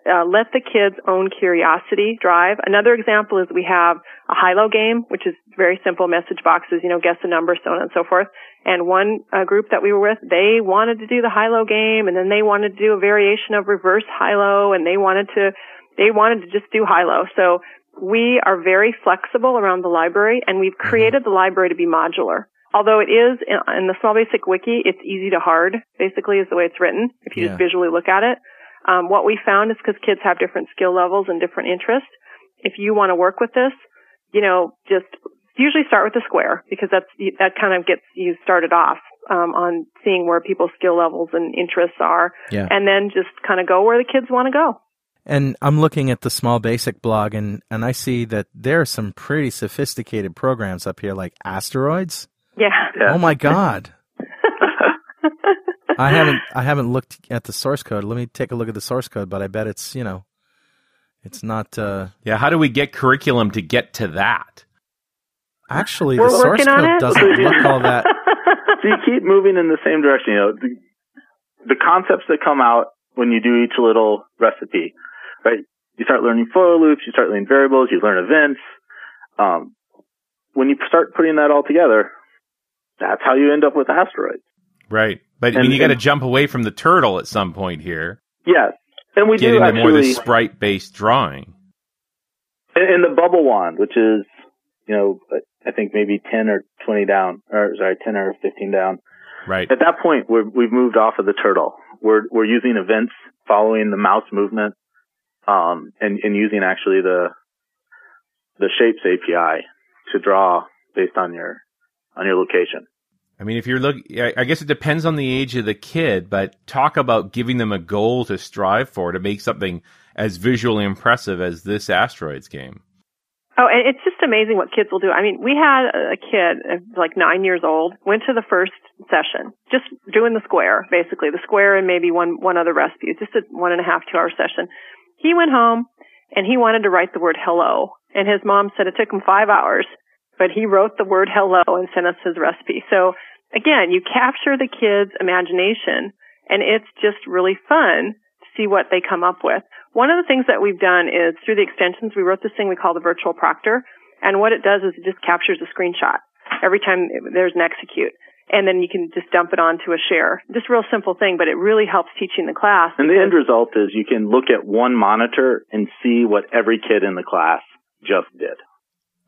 uh, let the kids own curiosity drive. Another example is we have a high-low game, which is very simple message boxes, you know, guess the number, so on and so forth. And one uh, group that we were with, they wanted to do the high-low game, and then they wanted to do a variation of reverse high-low, and they wanted to, they wanted to just do high-low. So we are very flexible around the library, and we've Mm-hmm. created the library to be modular. Although it is in, in the Small Basic Wiki, it's easy to hard, basically, is the way it's written, if you Yeah. just visually look at it. Um, what we found is because kids have different skill levels and different interests. If you want to work with this, you know, just usually start with the square because that's that kind of gets you started off um, on seeing where people's skill levels and interests are, Yeah. and then just kind of go where the kids want to go. And I'm looking at the Small Basic blog, and, and I see that there are some pretty sophisticated programs up here, like asteroids. Yeah. Oh my God! I haven't I haven't looked at the source code. Let me take a look at the source code, but I bet it's you know, it's not. Uh, Yeah, how do we get curriculum to get to that? actually, We're the source code doesn't look all that. so you keep moving in the same direction. You know, the, the concepts that come out when you do each little recipe, right? You start learning for loops, you start learning variables, you learn events. Um, when you start putting that all together, that's how you end up with asteroids. Right. But I mean, you got to jump away from the turtle at some point here. Yes. And we Get do into more the actually, sprite based drawing. in the bubble wand, which is, you know, I think maybe 10 or 20 down, or sorry, 10 or 15 down. Right. At that point, we're, we've moved off of the turtle. We're we're using events following the mouse movement, um, and and using actually the the shapes API to draw based on your on your location. I mean, if you're look, I guess it depends on the age of the kid, but talk about giving them a goal to strive for to make something as visually impressive as this asteroids game. Oh, and it's just amazing what kids will do. I mean, we had a kid, uh, like nine years old, went to the first session, just doing the square, basically the square and maybe one one other. It's just a one and a half, two hour session. He went home and he wanted to write the word hello, and his mom said it took him five hours, but he wrote the word hello and sent us his recipe. So again, you capture the kid's imagination, and it's just really fun to see what they come up with. One of the things that we've done is through the extensions, we wrote this thing we call the virtual proctor. And what it does is it just captures a screenshot every time there's an execute. And then you can just dump it onto a share. Just a real simple thing, but it really helps teaching the class. And the end result is you can look at one monitor and see what every kid in the class just did.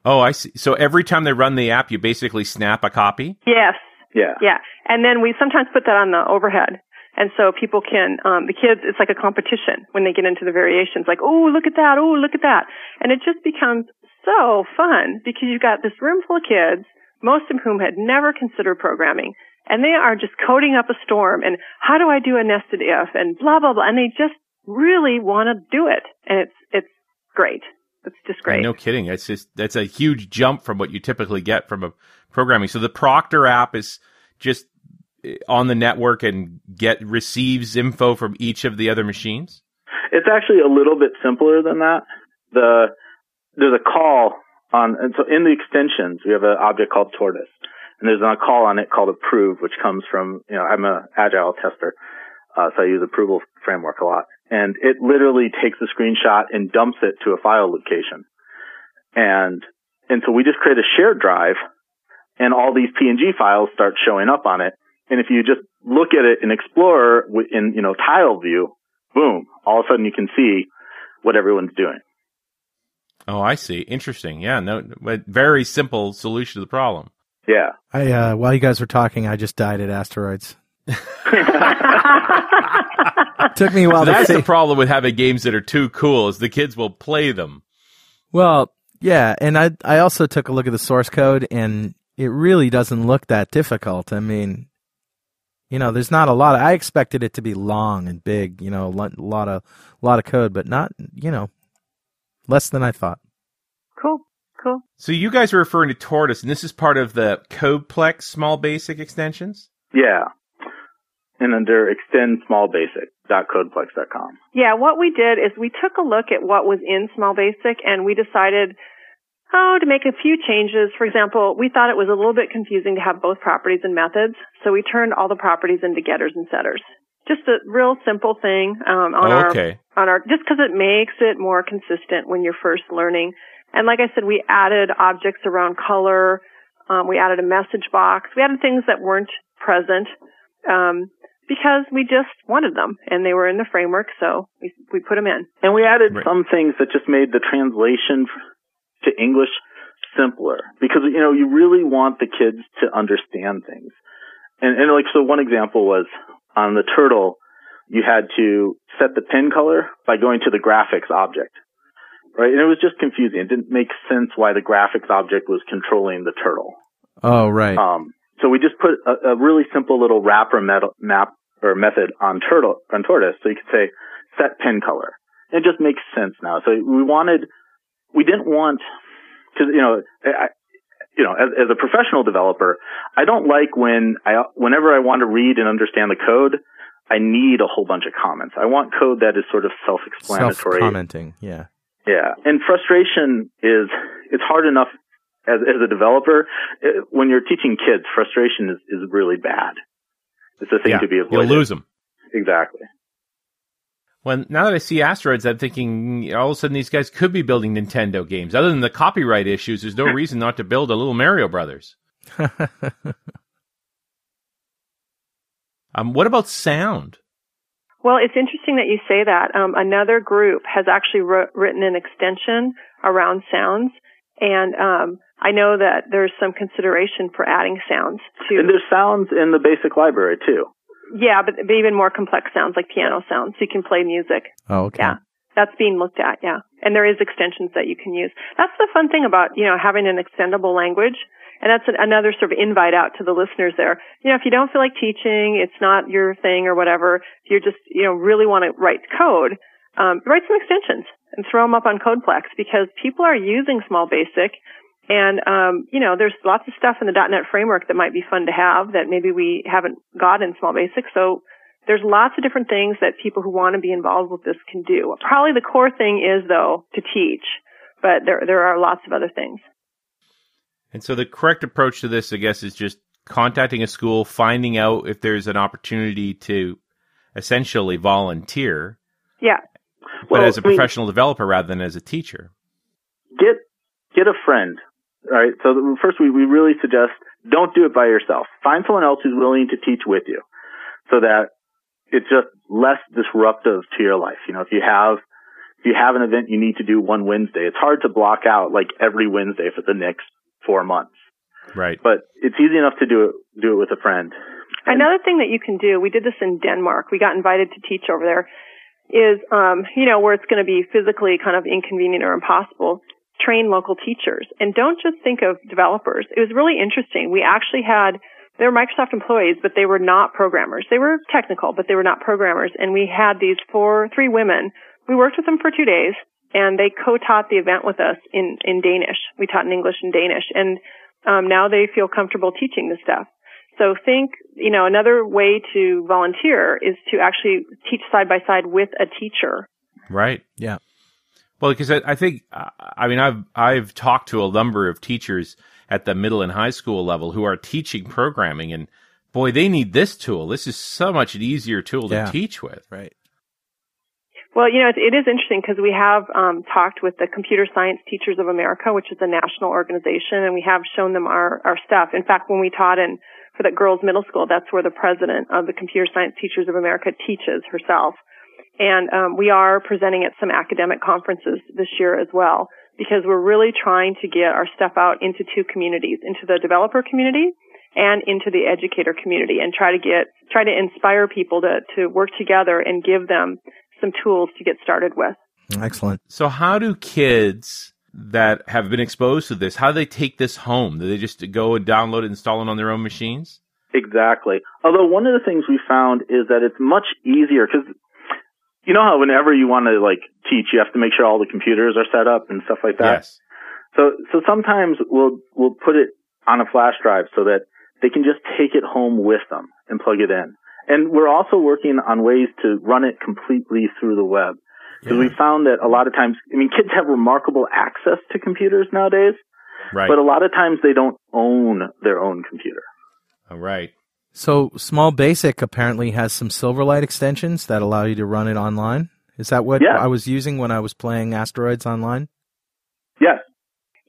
Oh, I see. So every time they run the app, you basically snap a copy. Yes. Yeah. Yeah. And then we sometimes put that on the overhead. And so people can, um, the kids, it's like a competition when they get into the variations, like, oh, look at that, oh, look at that. And it just becomes so fun because you've got this room full of kids, most of whom had never considered programming, and they are just coding up a storm and how do I do a nested if and blah, blah, blah. And they just really want to do it. And it's, it's great. It's just great. No kidding. It's just that's a huge jump from what you typically get from a programming. So the Proctor app is just eh, on the network and get receives info from each of the other machines. It's actually a little bit simpler than that. The there's a call on, and so in the extensions we have an object called tortoise, and there's a call on it called approve, which comes from you know I'm a agile tester, uh, so I use approval framework a lot, and it literally takes a screenshot and dumps it to a file location, and and so we just create a shared drive, and all these PNG files start showing up on it, and if you just look at it in Explorer in you know tile view, boom, all of a sudden you can see what everyone's doing. Oh, I see. Interesting. Yeah, no, but very simple solution to the problem. Yeah. I uh, while you guys were talking, I just died at asteroids. Took me a while So to that's see. the problem with having games that are too cool is the kids will play them. Well, yeah, and I I also took a look at the source code, and it really doesn't look that difficult. I mean, you know, there's not a lot. Of, I expected it to be long and big, you know, a lot, lot of lot of code, but not, you know, less than I thought. cool. Cool. So you guys are referring to Tortoise, and this is part of the CodePlex small basic extensions. Yeah. And under extend small basic codeplex.com. Yeah, what we did is we took a look at what was in Small Basic and we decided, oh, to make a few changes. For example, we thought it was a little bit confusing to have both properties and methods, so we turned all the properties into getters and setters. just a real simple thing um, on Oh, our on our just because it makes it more consistent when you're first learning. And like I said, we added objects around color. Um, we added a message box. We added things that weren't present um, because we just wanted them, and they were in the framework, so we we put them in. And we added Right. some things that just made the translation to English simpler because you know you really want the kids to understand things. And and like so one example was on the turtle you had to set the pen color by going to the graphics object. Right? And it was just confusing. It didn't make sense why the graphics object was controlling the turtle. Oh, right. Um, so we just put a, a really simple little wrapper met- map or method on turtle on tortoise. So you could say set pen color. It just makes sense now. So we wanted, we didn't want because you know, I, you know, as, as a professional developer, I don't like when I whenever I want to read and understand the code. I need a whole bunch of comments. I want code that is sort of self-explanatory. Self-commenting. Yeah. Yeah, and frustration is it's hard enough as as a developer uh, when you're teaching kids. Frustration is is really bad. It's a thing Yeah, to be avoided. You'll lose them. Exactly. Well, now that I see asteroids, I'm thinking all of a sudden these guys could be building Nintendo games. Other than the copyright issues, there's no reason not to build a little Mario Brothers. Um, what about sound? Well, it's interesting that you say that. Um, another group has actually wr- written an extension around sounds, and um, I know that there's some consideration for adding sounds to. And there's sounds in the basic library too. yeah, but, but even more complex sounds like piano sounds, so you can play music. oh, okay. Yeah. That's being looked at, yeah. And there is extensions that you can use. That's the fun thing about, you know, having an extendable language. And that's an, another sort of invite out to the listeners there. You know, if you don't feel like teaching, it's not your thing or whatever, if you're just, you know, really want to write code, um, write some extensions and throw them up on Codeplex because people are using Small Basic and, um, you know, there's lots of stuff in the .NET framework that might be fun to have that maybe we haven't got in Small Basic. So there's lots of different things that people who want to be involved with this can do. Probably the core thing is though to teach, but there there are lots of other things. And so the correct approach to this, I guess, is just contacting a school, finding out if there's an opportunity to essentially volunteer, Yeah. But Well, as a I mean- professional developer rather than as a teacher. Get get a friend. All right. So the- first, we we really suggest don't do it by yourself. Find someone else who's willing to teach with you, so that it's just less disruptive to your life. You know, if you have if you have an event you need to do one Wednesday, it's hard to block out like every Wednesday for the next four months. Right. But it's easy enough to do it do it with a friend. And- Another thing that you can do, we did this in Denmark. We got invited to teach over there, is um, you know where it's going to be physically kind of inconvenient or impossible. Train local teachers and don't just think of developers. It was really interesting. We actually had they were Microsoft employees, but they were not programmers. They were technical, but they were not programmers. And we had these four, three women. We worked with them for two days, and they co-taught the event with us in in Danish. We taught in English and Danish, and um, now they feel comfortable teaching this stuff. So think, you know, another way to volunteer is to actually teach side by side with a teacher. Right. Yeah. Well, because I, I think, uh, I mean, I've I've talked to a number of teachers at the middle and high school level who are teaching programming, and boy, they need this tool. This is so much an easier tool to teach with. Right. Well, you know, it, it is interesting because we have um, talked with the Computer Science Teachers of America, which is a national organization, and we have shown them our, our stuff. In fact, when we taught in for that girls' middle school, that's where the president of the Computer Science Teachers of America teaches herself. And um, we are presenting at some academic conferences this year as well because we're really trying to get our stuff out into two communities, into the developer community and into the educator community and try to get, try to inspire people to, to work together and give them some tools to get started with. Excellent. So, how do kids that have been exposed to this, how do they take this home? Do they just go and download it, install it on their own machines? Exactly. Although one of the things we found is that it's much easier because you know how whenever you want to like teach, you have to make sure all the computers are set up and stuff like that. Yes. So so sometimes we'll we'll put it on a flash drive so that they can just take it home with them and plug it in. And we're also working on ways to run it completely through the web. Because we found that a lot of times, I mean, kids have remarkable access to computers nowadays, Right. but a lot of times they don't own their own computer. All right. So Small Basic apparently has some Silverlight extensions that allow you to run it online. Is that what Yeah. I was using when I was playing Asteroids online? Yes.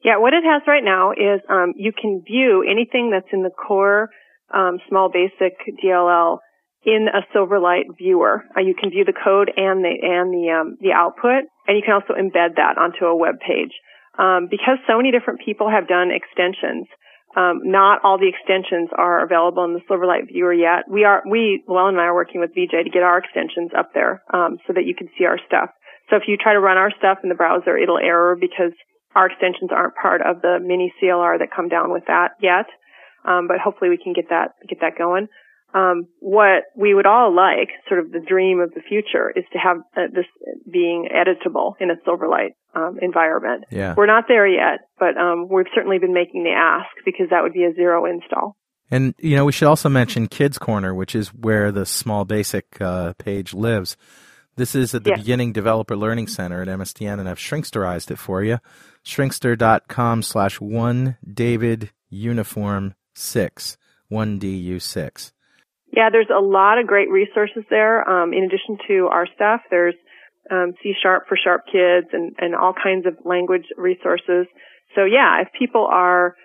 Yeah, what it has right now is um, you can view anything that's in the core um, small basic DLL in a Silverlight viewer. Uh, you can view the code and the and the um, the output, and you can also embed that onto a web page. Um, because so many different people have done extensions, um, not all the extensions are available in the Silverlight viewer yet. We are we Llewellyn and I are working with VJ to get our extensions up there um, so that you can see our stuff. So if you try to run our stuff in the browser, it'll error because our extensions aren't part of the mini CLR that come down with that yet. Um, but hopefully we can get that get that going. Um, what we would all like, sort of the dream of the future, is to have uh, this being editable in a Silverlight um, environment. Yeah. We're not there yet, but um, we've certainly been making the ask because that would be a zero install. And you know, we should also mention Kids Corner, which is where the Small Basic uh, page lives. This is at the Yeah. beginning developer learning center at MSDN, and I've shrinksterized it for you. Shrinkster.com slash one David uniform six one DU six. Yeah, there's a lot of great resources there. Um, in addition to our stuff, there's um, C Sharp for Sharp Kids and, and all kinds of language resources. So yeah, if people are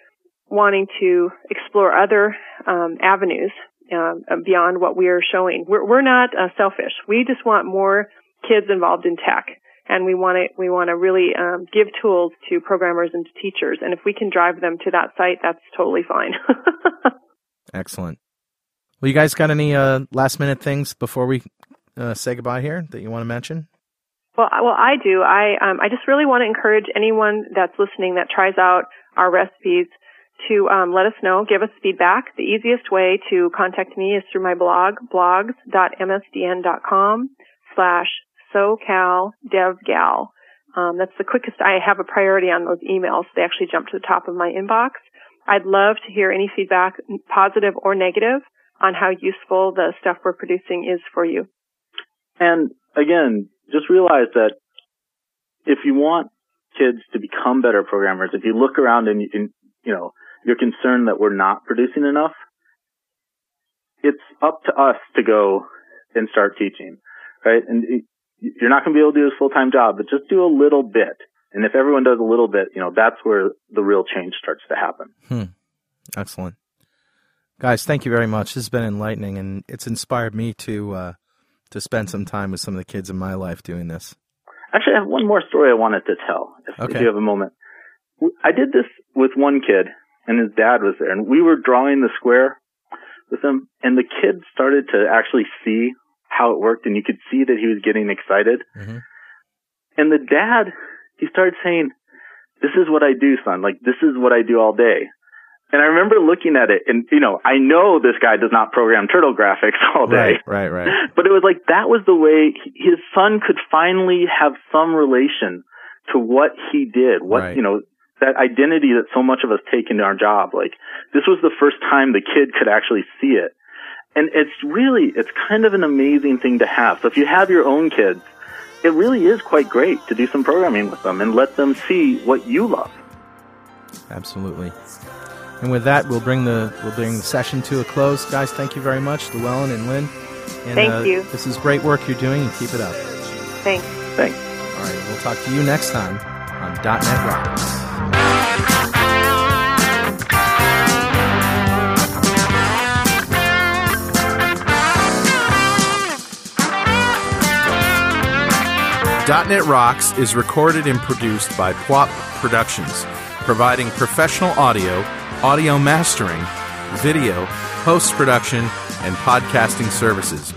wanting to explore other um, avenues um, beyond what we are showing, we're, we're not uh, selfish. We just want more kids involved in tech, and we want to we want to really um, give tools to programmers and to teachers. And if we can drive them to that site, that's totally fine. Excellent. Well, you guys got any uh, last minute things before we uh, say goodbye here that you want to mention? Well, well, I do. I um, I just really want to encourage anyone that's listening that tries out our recipes to um, let us know, give us feedback. The easiest way to contact me is through my blog, blogs.msdn.com slash SoCalDevGal. Um, that's the quickest. I have a priority on those emails. They actually jump to the top of my inbox. I'd love to hear any feedback, positive or negative, on how useful the stuff we're producing is for you. And again, just realize that if you want kids to become better programmers, if you look around and, and you know you're concerned that we're not producing enough, it's up to us to go and start teaching, right? And it, you're not going to be able to do this full time job, but just do a little bit. And if everyone does a little bit, you know that's where the real change starts to happen. Hmm. Excellent. Guys, thank you very much. This has been enlightening, and it's inspired me to uh, to spend some time with some of the kids in my life doing this. Actually, I have one more story I wanted to tell, if, if you have a moment. I did this with one kid, and his dad was there, and we were drawing the square with him, and the kid started to actually see how it worked, and you could see that he was getting excited. Mhm. And the dad, he started saying, "This is what I do, son. Like this is what I do all day." And I remember looking at it, and you know, I know this guy does not program turtle graphics all day Right, right, right. but it was like that was the way his son could finally have some relation to what he did what Right. you know that identity that so much of us take into our job like this was the first time the kid could actually see it and it's really it's kind of an amazing thing to have so if you have your own kids it really is quite great to do some programming with them and let them see what you love Absolutely. And with that, we'll bring the we'll bring the session to a close, guys. Thank you very much, Llewellyn and Lynn. And, Thank uh, you. This is great work you're doing, and keep it up. Thanks. thanks All right, we'll talk to you next time on .NET Rocks. .NET Rocks is recorded and produced by PWOP Productions, providing professional audio, audio mastering, video, post-production, and podcasting services.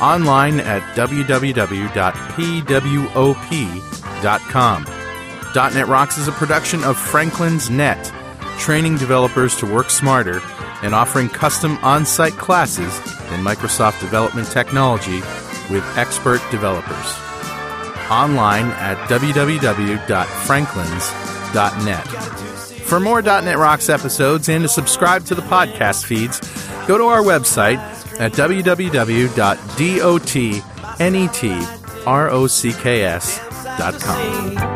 Online at www.pwop.com. .NET Rocks is a production of Franklins.Net, training developers to work smarter and offering custom on-site classes in Microsoft development technology with expert developers online at www.franklins.net. For more .NET Rocks episodes and to subscribe to the podcast feeds, go to our website at www.dotnetrocks.com. Got